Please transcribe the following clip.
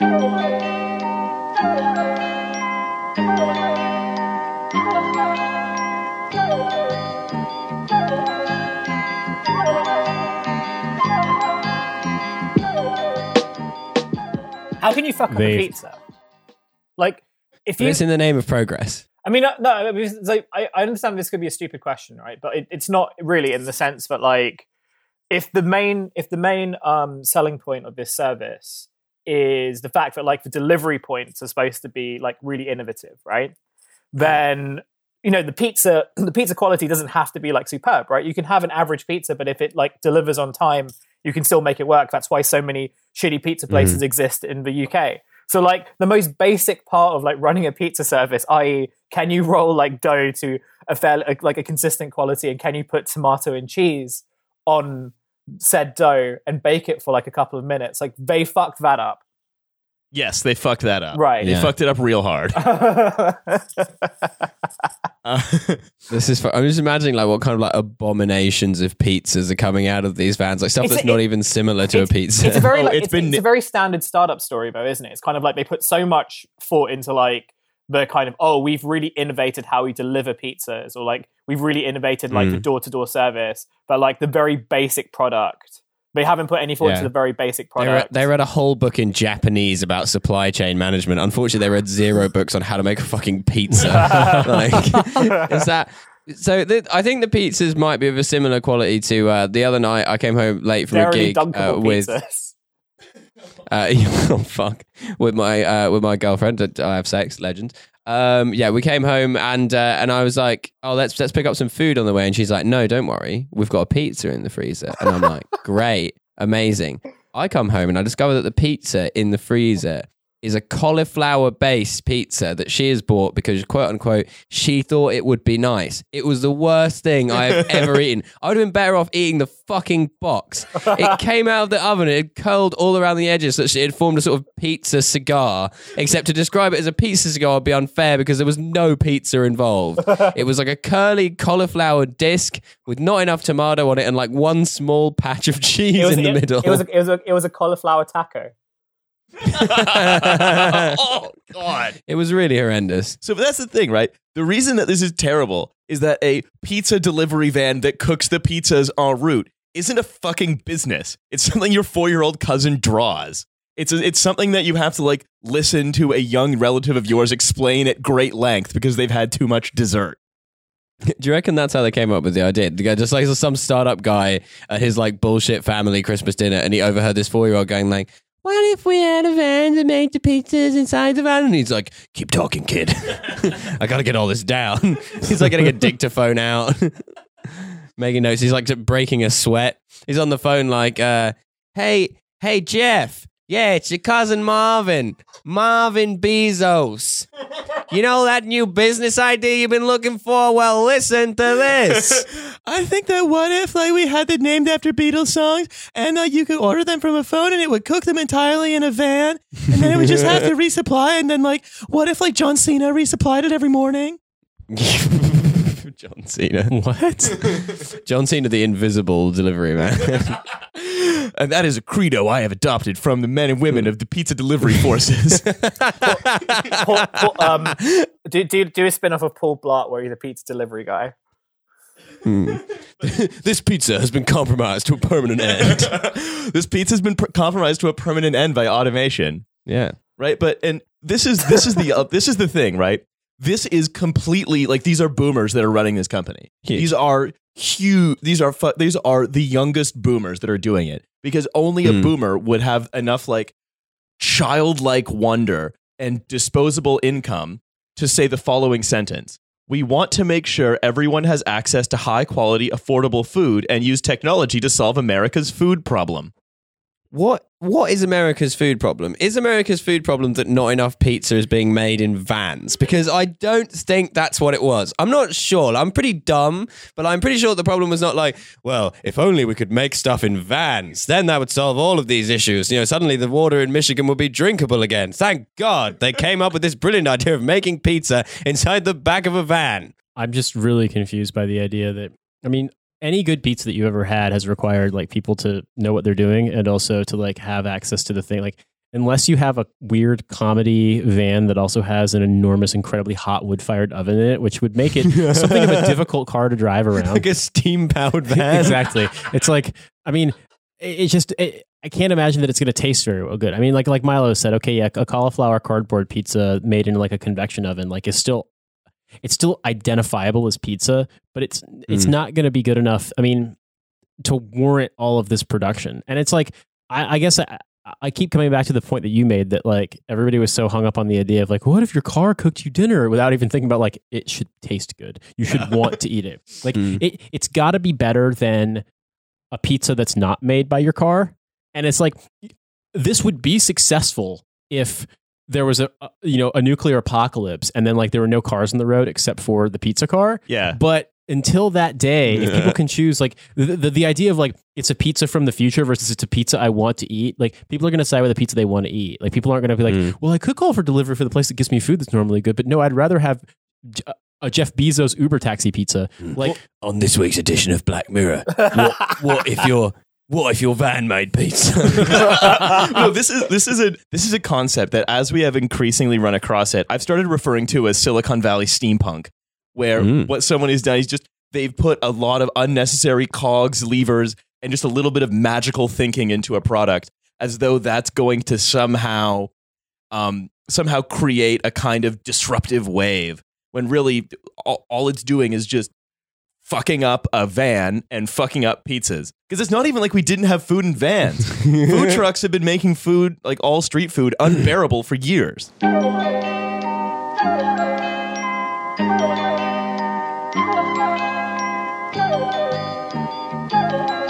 How can you fuck up a pizza? Like, if you, it's in the name of progress. I mean, uh, no, I mean, like, I, I understand this could be a stupid question, right? But it, it's not really in the sense that, like, if the main if the main um, selling point of this service is the fact that like the delivery points are supposed to be like really innovative, right? Then you know the pizza the pizza quality doesn't have to be like superb, right? You can have an average pizza, but if it like delivers on time, you can still make it work. That's why so many shitty pizza mm-hmm. places exist in the UK. So like the most basic part of like running a pizza service, i.e., can you roll like dough to a fair like a consistent quality, and can you put tomato and cheese on said dough and bake it for like a couple of minutes? Like they fucked that up, Yes, they fucked that up. right? They Yeah. fucked it up real hard. Uh, This is. fu- I'm just imagining like what kind of like abominations of pizzas are coming out of these vans, like stuff It's that's a- not it- even similar to a pizza. It's a very Oh, like, it's it's, been- it's a very standard startup story though, isn't it? It's kind of like they put so much thought into like the kind of oh we've really innovated how we deliver pizzas or like we've really innovated like the Mm. door to door service, but like the very basic product they haven't put any thought Yeah. into the very basic They read, product. they read a whole book in Japanese about supply chain management. Unfortunately, they read zero books on how to make a fucking pizza. like, is that so? The, I think the pizzas might be of a similar quality to uh, the other night. I came home late from a gig uh, with pizzas. uh, oh fuck with my uh, with my girlfriend. I have sex. Legend. Um, yeah, we came home and uh, and I was like, oh, let's let's pick up some food on the way. And she's like, no, don't worry, we've got a pizza in the freezer. And I'm like, great, amazing. I come home and I discover that the pizza in the freezer is a cauliflower based pizza that she has bought because quote unquote she thought it would be nice. It was the worst thing I have ever eaten. I would have been better off eating the fucking box. It came out of the oven, it had curled all around the edges so that it had formed a sort of pizza cigar. Except to describe it as a pizza cigar would be unfair because there was no pizza involved. It was like a curly cauliflower disc with not enough tomato on it and like one small patch of cheese in the middle. it was a, it was a, it was a cauliflower taco. oh God. it was really horrendous. So that's the thing, right? The reason that this is terrible is that a pizza delivery van that cooks the pizzas en route isn't a fucking business. It's something your four-year-old cousin draws. It's a, it's something that you have to like listen to a young relative of yours explain at great length because they've had too much dessert. Do you reckon that's how they came up with the idea? The guy just like some startup guy at his like bullshit family Christmas dinner, and he overheard this four year old going like, "What if we had a van that made the pizzas inside the van?" And he's like, "Keep talking, kid. I gotta get all this down." he's like getting a dictaphone out, making notes. He's like breaking a sweat. He's on the phone like, uh, "Hey, hey, Jeff." Yeah, it's your cousin Marvin. Marvin Bezos. You know that new business idea you've been looking for? Well, listen to this. I think that what if like we had them named after Beatles songs and uh, you could order them from a phone and it would cook them entirely in a van and then it would just have to resupply and then like what if like John Cena resupplied it every morning? John Cena. What? John Cena, the invisible delivery man. And that is a credo I have adopted from the men and women of the pizza delivery forces. Paul, Paul, um, do, do, do a spin off of Paul Blart where he's a pizza delivery guy. this pizza has been compromised to a permanent end. this pizza's been pr- compromised to a permanent end by automation. yeah. right but and this is this is the uh, this is the thing right this is completely like these are boomers that are running this company Huge. these are huge these are fu- these are the youngest boomers that are doing it because only a Hmm. boomer would have enough like childlike wonder and disposable income to say the following sentence we want to make sure everyone has access to high quality affordable food and use technology to solve america's food problem What what is America's food problem? Is America's food problem that not enough pizza is being made in vans? Because I don't think that's what it was. I'm not sure. I'm pretty dumb, but I'm pretty sure the problem was not like, well, if only we could make stuff in vans, then that would solve all of these issues. You know, suddenly the water in Michigan would be drinkable again. Thank God they came up with this brilliant idea of making pizza inside the back of a van. I'm just really confused by the idea that I mean, any good pizza that you ever had has required like people to know what they're doing and also to like have access to the thing. Like unless you have a weird comedy van that also has an enormous, incredibly hot wood fired oven in it, which would make it something of a difficult car to drive around. like a steam powered van. exactly. It's like, I mean, it- it's just, it, I can't imagine that it's going to taste very well good. I mean, like like Milo said, okay, yeah, a cauliflower cardboard pizza made in like a convection oven, like is still, it's still identifiable as pizza, but it's it's Mm. not going to be good enough. I mean, to warrant all of this production, and it's like, I, I guess I. I keep coming back to the point that you made that like everybody was so hung up on the idea of like what if your car cooked you dinner without even thinking about like it should taste good. You should want to eat it. Like Mm. it it's got to be better than a pizza that's not made by your car. And it's like this would be successful if there was a, a you know a nuclear apocalypse and then like there were no cars on the road except for the pizza car. Yeah. But until that day, if people can choose like the, the the idea of like it's a pizza from the future versus it's a pizza I want to eat, like people are going to side with the pizza they want to eat. Like people aren't going to be like, Mm. well, I could call for delivery for the place that gives me food that's normally good, but no, I'd rather have uh, a Jeff Bezos Uber taxi pizza. Mm. Like On this week's edition of Black Mirror, what, what if your what if your van made pizza? no, this is this is a this is a concept that as we have increasingly run across it, I've started referring to as Silicon Valley steampunk, where Mm. what someone has done is just they've put a lot of unnecessary cogs, levers, and just a little bit of magical thinking into a product, as though that's going to somehow um, somehow create a kind of disruptive wave. When really all, all it's doing is just fucking up a van and fucking up pizzas. Because it's not even like we didn't have food in vans. food trucks have been making food, like all street food, unbearable for years.